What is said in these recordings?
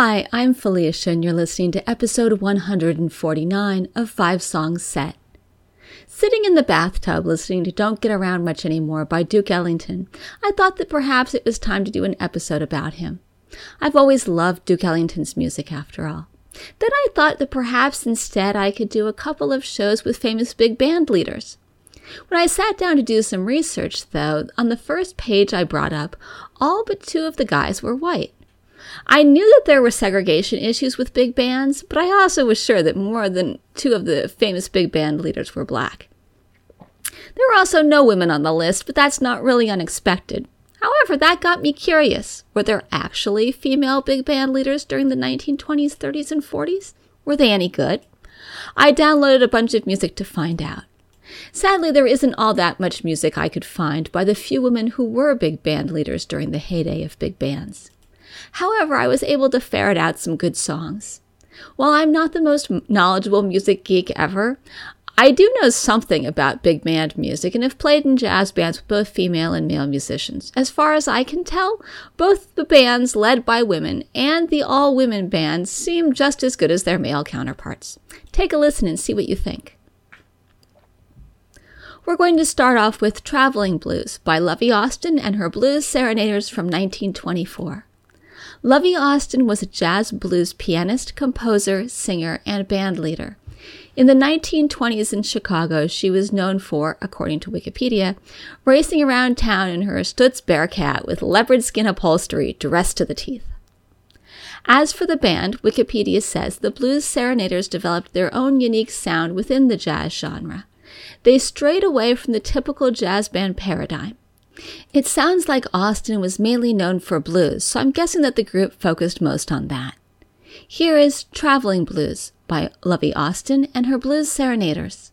Hi, I'm Felicia, and you're listening to episode 149 of Five Songs Set. Sitting in the bathtub listening to Don't Get Around Much Anymore by Duke Ellington, I thought that perhaps it was time to do an episode about him. I've always loved Duke Ellington's music, after all. Then I thought that perhaps instead I could do a couple of shows with famous big band leaders. When I sat down to do some research, though, on the first page I brought up, all but two of the guys were white. I knew that there were segregation issues with big bands, but I also was sure that more than two of the famous big band leaders were black. There were also no women on the list, but that's not really unexpected. However, that got me curious. Were there actually female big band leaders during the 1920s, 30s, and 40s? Were they any good? I downloaded a bunch of music to find out. Sadly, there isn't all that much music I could find by the few women who were big band leaders during the heyday of big bands. However, I was able to ferret out some good songs. While I'm not the most knowledgeable music geek ever, I do know something about big band music and have played in jazz bands with both female and male musicians. As far as I can tell, both the bands led by women and the all women bands seem just as good as their male counterparts. Take a listen and see what you think. We're going to start off with Traveling Blues by Lovey Austin and her Blues Serenaders from 1924. Lovey Austin was a jazz blues pianist, composer, singer, and band leader. In the 1920s in Chicago, she was known for, according to Wikipedia, racing around town in her Stutz Bearcat with leopard skin upholstery dressed to the teeth. As for the band, Wikipedia says the Blues Serenaders developed their own unique sound within the jazz genre. They strayed away from the typical jazz band paradigm. It sounds like Austin was mainly known for blues, so I'm guessing that the group focused most on that. Here is Traveling Blues by Lovey Austin and her Blues Serenaders.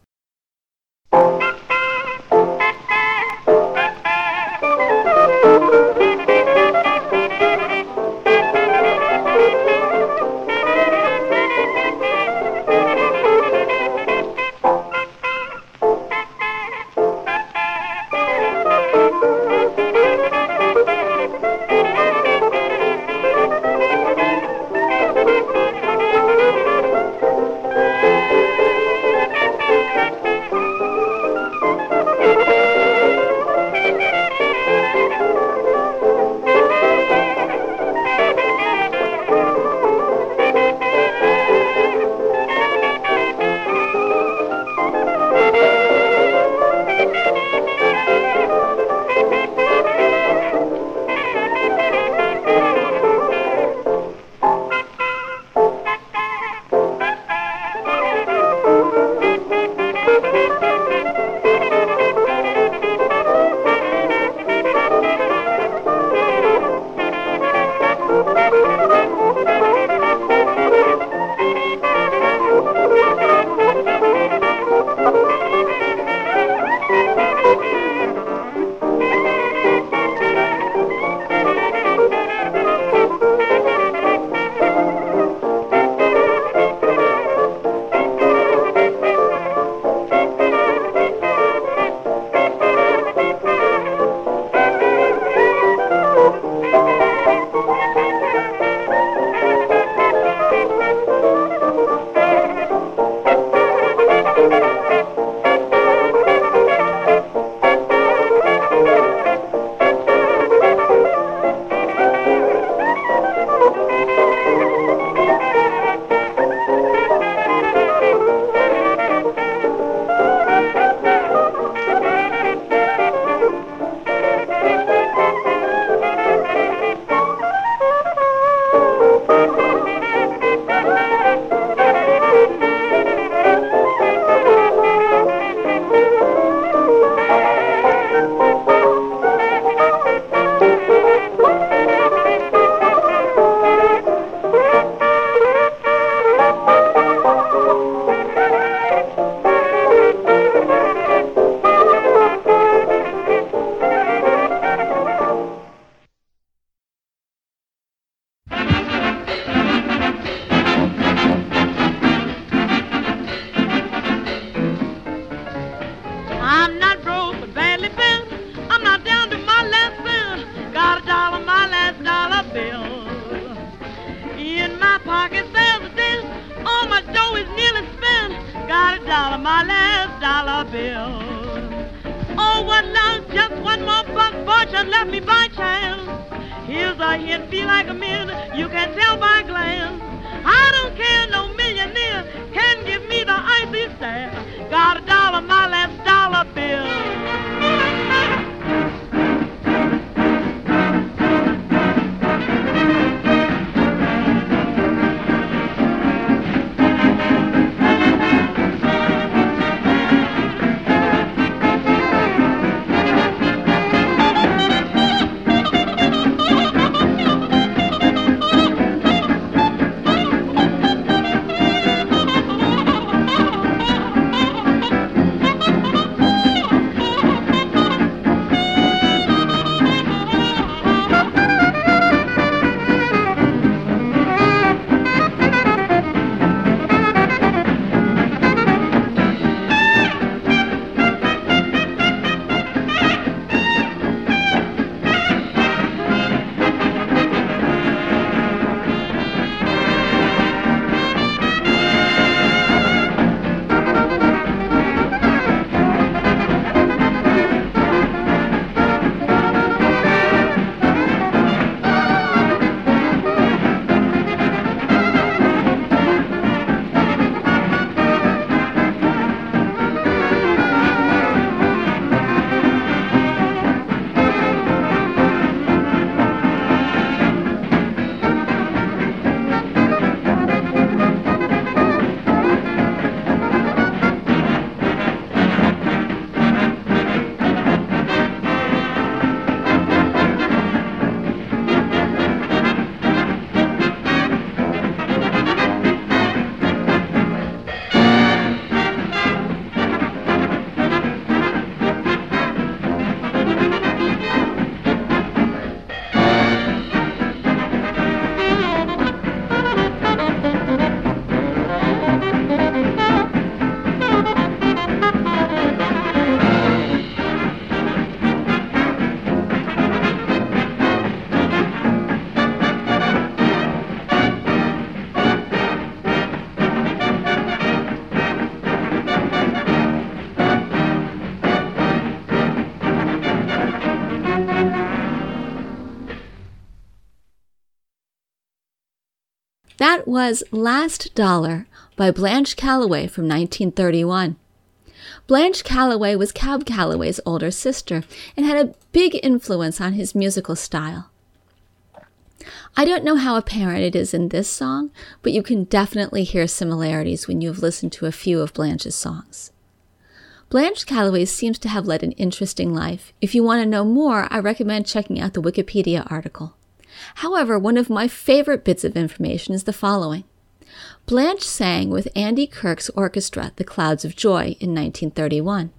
Here's a hint, feel like a man, you can tell by glance. I don't care, no millionaire can give me the icy stare. Got a dollar, my That was Last Dollar by Blanche Calloway from 1931. Blanche Calloway was Cab Calloway's older sister and had a big influence on his musical style. I don't know how apparent it is in this song, but you can definitely hear similarities when you have listened to a few of Blanche's songs. Blanche Calloway seems to have led an interesting life. If you want to know more, I recommend checking out the Wikipedia article. However, one of my favorite bits of information is the following. Blanche sang with Andy Kirk's orchestra, The Clouds of Joy, in 1931.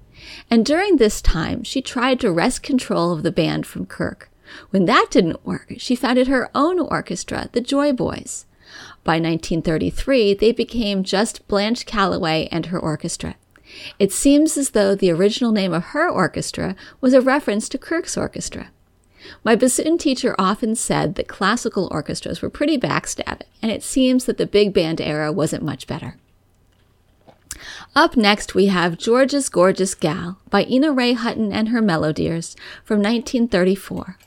And during this time, she tried to wrest control of the band from Kirk. When that didn't work, she founded her own orchestra, the Joy Boys. By 1933, they became just Blanche Calloway and her orchestra. It seems as though the original name of her orchestra was a reference to Kirk's orchestra. My bassoon teacher often said that classical orchestras were pretty backstabbing, and it seems that the big band era wasn't much better. Up next, we have George's Gorgeous Gal by Ina Ray Hutton and her Melodears from 1934.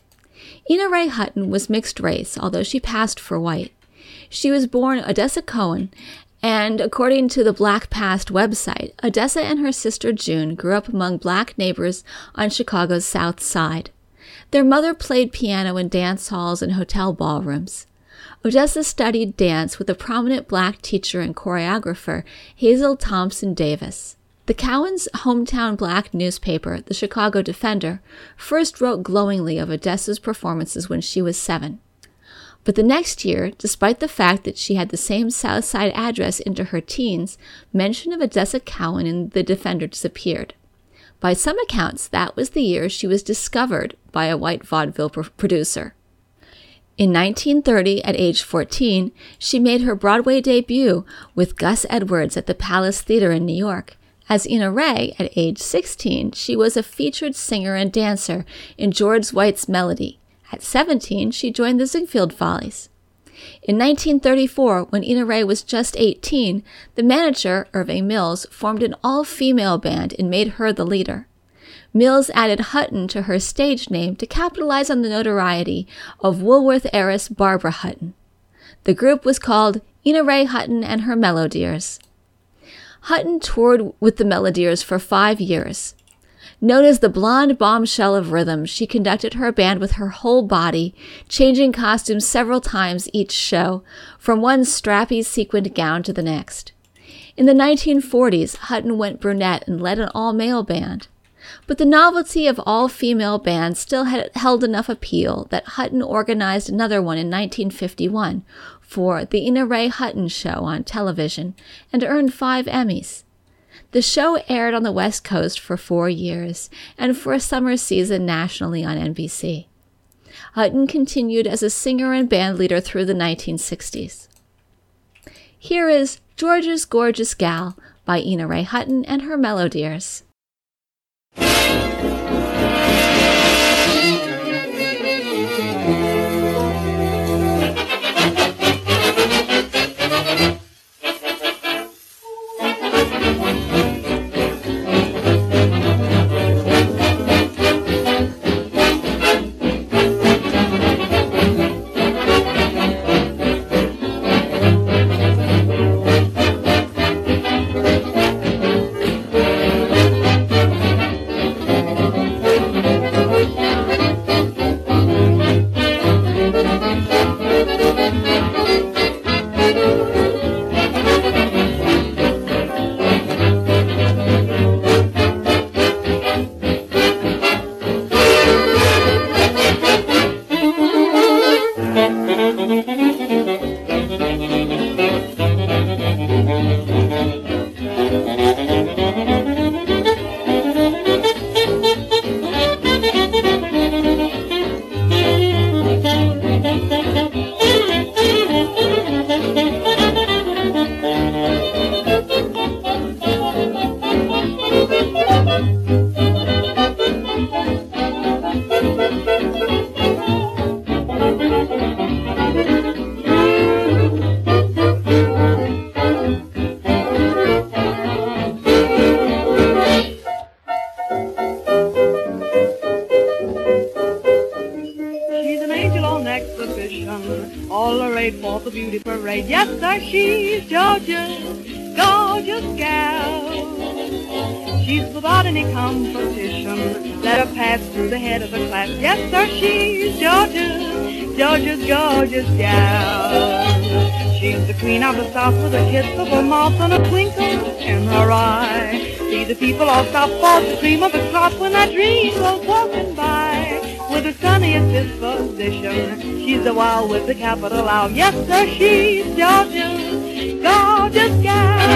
Ina Ray Hutton was mixed race, although she passed for white. She was born Odessa Cowan, and according to the Black Past website, Odessa and her sister June grew up among black neighbors on Chicago's South Side. Their mother played piano in dance halls and hotel ballrooms. Odessa studied dance with a prominent black teacher and choreographer, Hazel Thompson Davis. The Cowan's hometown black newspaper, the Chicago Defender, first wrote glowingly of Odessa's performances when she was seven. But the next year, despite the fact that she had the same South Side address into her teens, mention of Odessa Cowan in the Defender disappeared. By some accounts, that was the year she was discovered by a white vaudeville pr- producer. In 1930, at age 14, she made her Broadway debut with Gus Edwards at the Palace Theater in New York. As Ina Ray, at age 16, she was a featured singer and dancer in George White's Melody. At 17, she joined the Ziegfeld Follies. In 1934, when Ina Ray was just 18, the manager, Irving Mills, formed an all female band and made her the leader. Mills added Hutton to her stage name to capitalize on the notoriety of Woolworth heiress Barbara Hutton. The group was called Ina Ray Hutton and her Melodears. Hutton toured with the Melodears for five years. Known as the blonde bombshell of rhythm, she conducted her band with her whole body, changing costumes several times each show, from one strappy sequined gown to the next. In the 1940s, Hutton went brunette and led an all male band. But the novelty of all female bands still had held enough appeal that Hutton organized another one in 1951 for the Ina Ray Hutton Show on television and earned five Emmys. The show aired on the West Coast for four years and for a summer season nationally on NBC. Hutton continued as a singer and band leader through the 1960s. Here is George's Gorgeous Gal by Ina Ray Hutton and her Melodears. stop for the cream of the crop when that dream goes walking by. With the sunniest disposition, she's a wild with the capital L. Yes, sir, she's Georgia's gorgeous gal.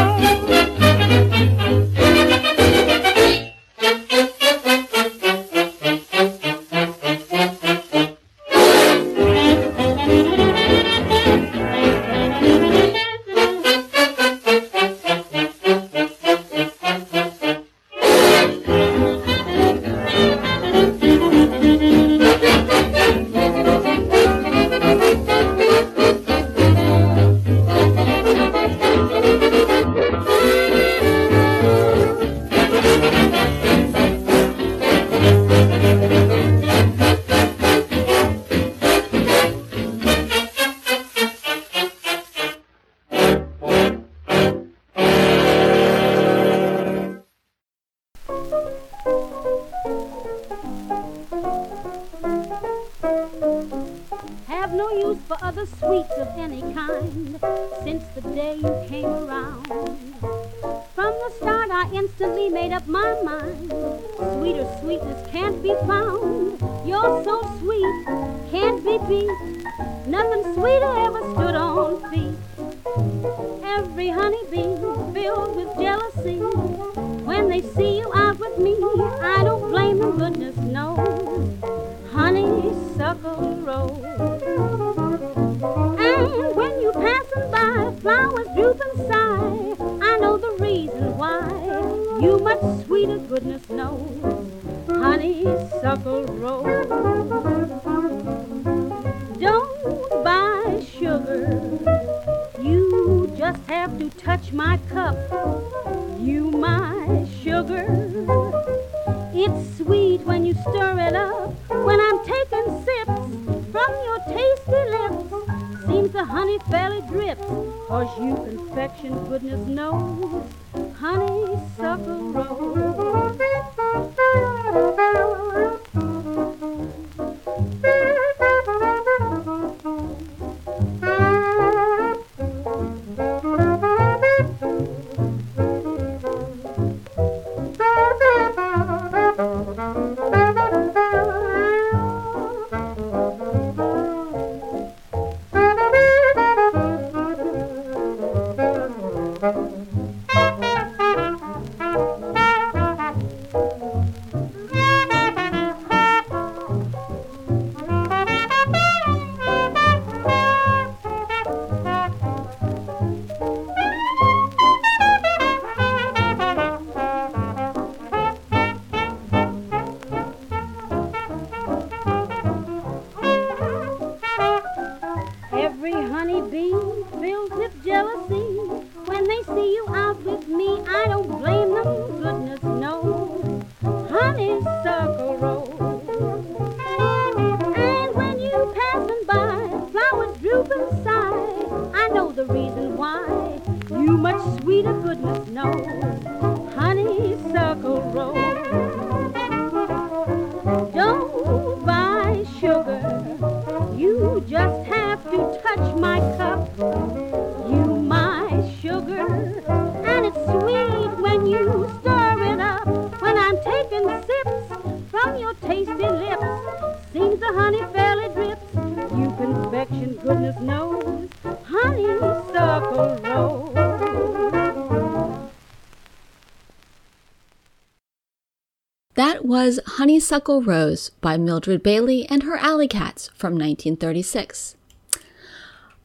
That was Honeysuckle Rose by Mildred Bailey and her Alley Cats from 1936.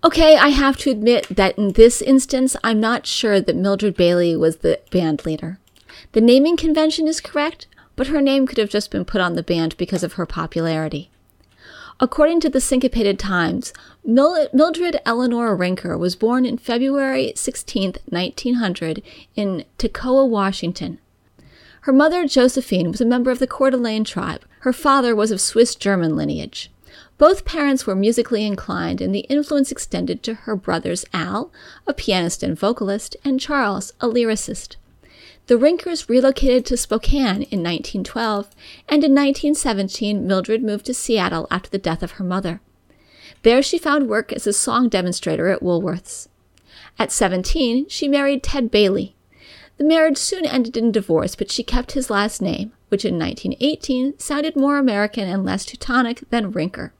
Okay, I have to admit that in this instance, I'm not sure that Mildred Bailey was the band leader. The naming convention is correct, but her name could have just been put on the band because of her popularity. According to the Syncopated Times, Mildred Eleanor Rinker was born in February 16, 1900, in Tekoa, Washington. Her mother, Josephine, was a member of the Coeur d'Alene tribe. Her father was of Swiss German lineage. Both parents were musically inclined, and the influence extended to her brothers Al, a pianist and vocalist, and Charles, a lyricist. The Rinkers relocated to Spokane in 1912, and in 1917 Mildred moved to Seattle after the death of her mother. There she found work as a song demonstrator at Woolworth's. At 17, she married Ted Bailey. The marriage soon ended in divorce, but she kept his last name, which in 1918 sounded more American and less Teutonic than Rinker.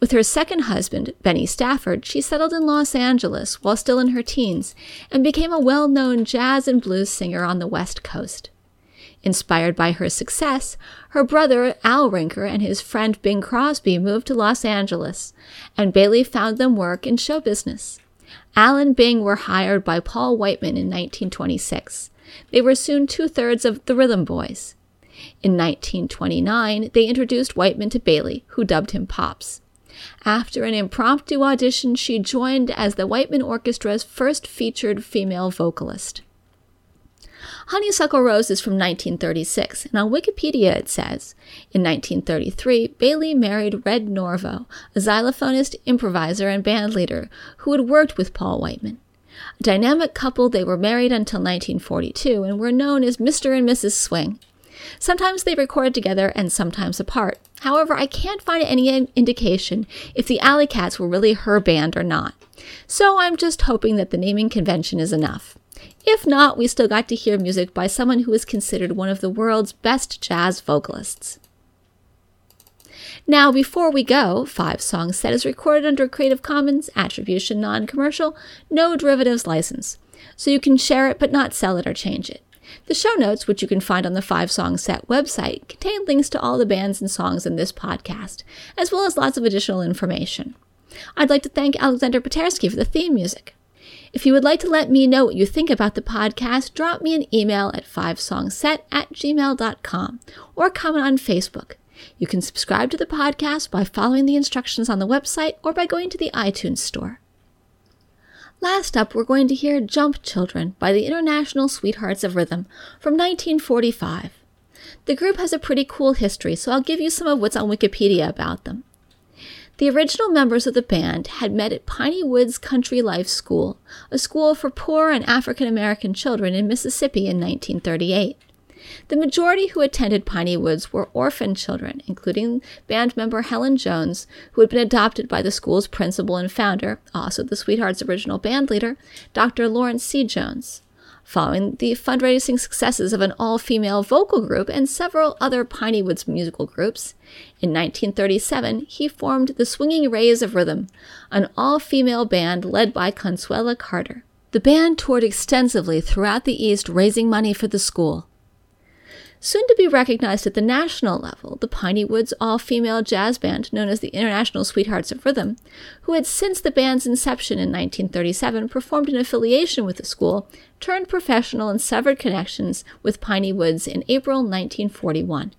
With her second husband, Benny Stafford, she settled in Los Angeles while still in her teens and became a well known jazz and blues singer on the West Coast. Inspired by her success, her brother Al Rinker and his friend Bing Crosby moved to Los Angeles, and Bailey found them work in show business. Al and Bing were hired by Paul Whiteman in 1926. They were soon two thirds of the Rhythm Boys. In 1929, they introduced Whiteman to Bailey, who dubbed him Pops. After an impromptu audition, she joined as the Whiteman Orchestra's first featured female vocalist. Honeysuckle Rose is from 1936, and on Wikipedia it says In 1933, Bailey married Red Norvo, a xylophonist, improviser, and bandleader who had worked with Paul Whiteman. A dynamic couple, they were married until 1942 and were known as Mr. and Mrs. Swing. Sometimes they recorded together and sometimes apart. However, I can't find any indication if the Alley Cats were really her band or not. So I'm just hoping that the naming convention is enough. If not, we still got to hear music by someone who is considered one of the world's best jazz vocalists. Now, before we go, Five Song Set is recorded under Creative Commons Attribution Non Commercial, No Derivatives license, so you can share it but not sell it or change it. The show notes, which you can find on the Five Song Set website, contain links to all the bands and songs in this podcast, as well as lots of additional information. I'd like to thank Alexander Patersky for the theme music. If you would like to let me know what you think about the podcast, drop me an email at fivesongset at gmail.com or comment on Facebook. You can subscribe to the podcast by following the instructions on the website or by going to the iTunes store. Last up, we're going to hear Jump Children by the International Sweethearts of Rhythm from 1945. The group has a pretty cool history, so I'll give you some of what's on Wikipedia about them. The original members of the band had met at Piney Woods Country Life School, a school for poor and African American children in Mississippi in 1938. The majority who attended Piney Woods were orphan children, including band member Helen Jones, who had been adopted by the school's principal and founder, also the Sweethearts' original band leader, Dr. Lawrence C. Jones. Following the fundraising successes of an all female vocal group and several other Piney Woods musical groups, in 1937 he formed the Swinging Rays of Rhythm, an all female band led by Consuela Carter. The band toured extensively throughout the East raising money for the school. Soon to be recognized at the national level, the Piney Woods all female jazz band, known as the International Sweethearts of Rhythm, who had since the band's inception in 1937 performed in affiliation with the school, turned professional and severed connections with Piney Woods in April 1941.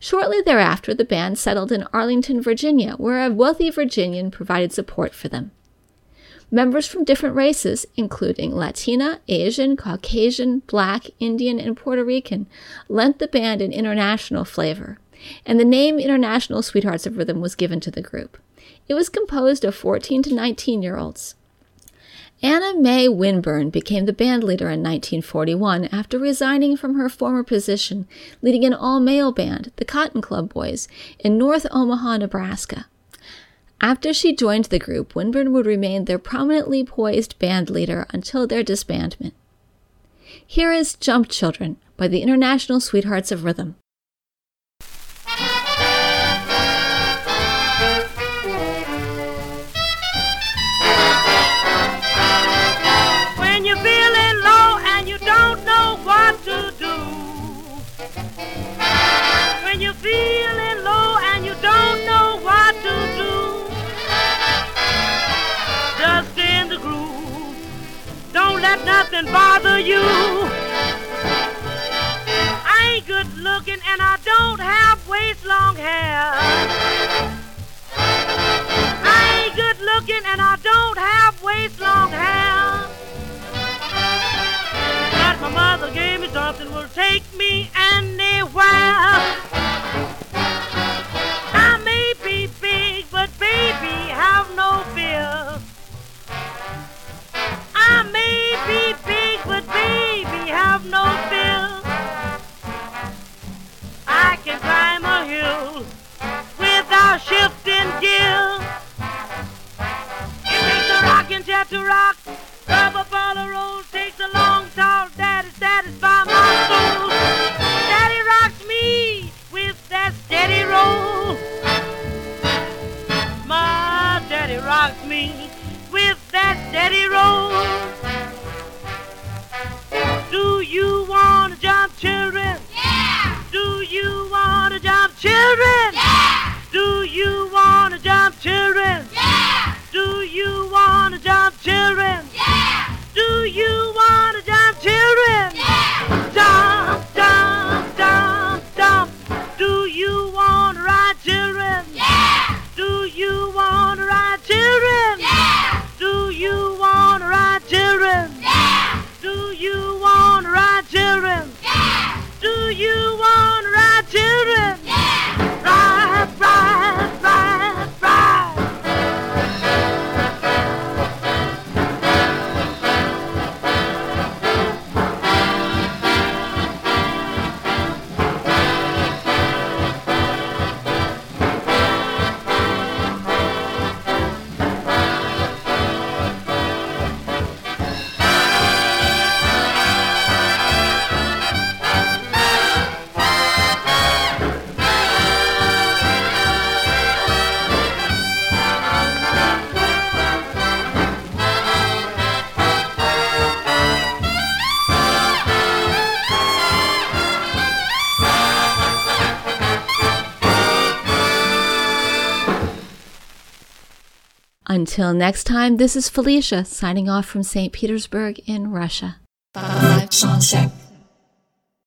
Shortly thereafter, the band settled in Arlington, Virginia, where a wealthy Virginian provided support for them. Members from different races, including Latina, Asian, Caucasian, Black, Indian, and Puerto Rican, lent the band an international flavor, and the name International Sweethearts of Rhythm was given to the group. It was composed of 14 to 19 year olds. Anna Mae Winburn became the band leader in 1941 after resigning from her former position leading an all male band, the Cotton Club Boys, in North Omaha, Nebraska. After she joined the group, Winburn would remain their prominently poised band leader until their disbandment. Here is Jump Children by the International Sweethearts of Rhythm. Nothing bother you. I ain't good looking and I don't have waist long hair. I ain't good looking and I don't have waist long Until next time, this is Felicia signing off from St. Petersburg in Russia.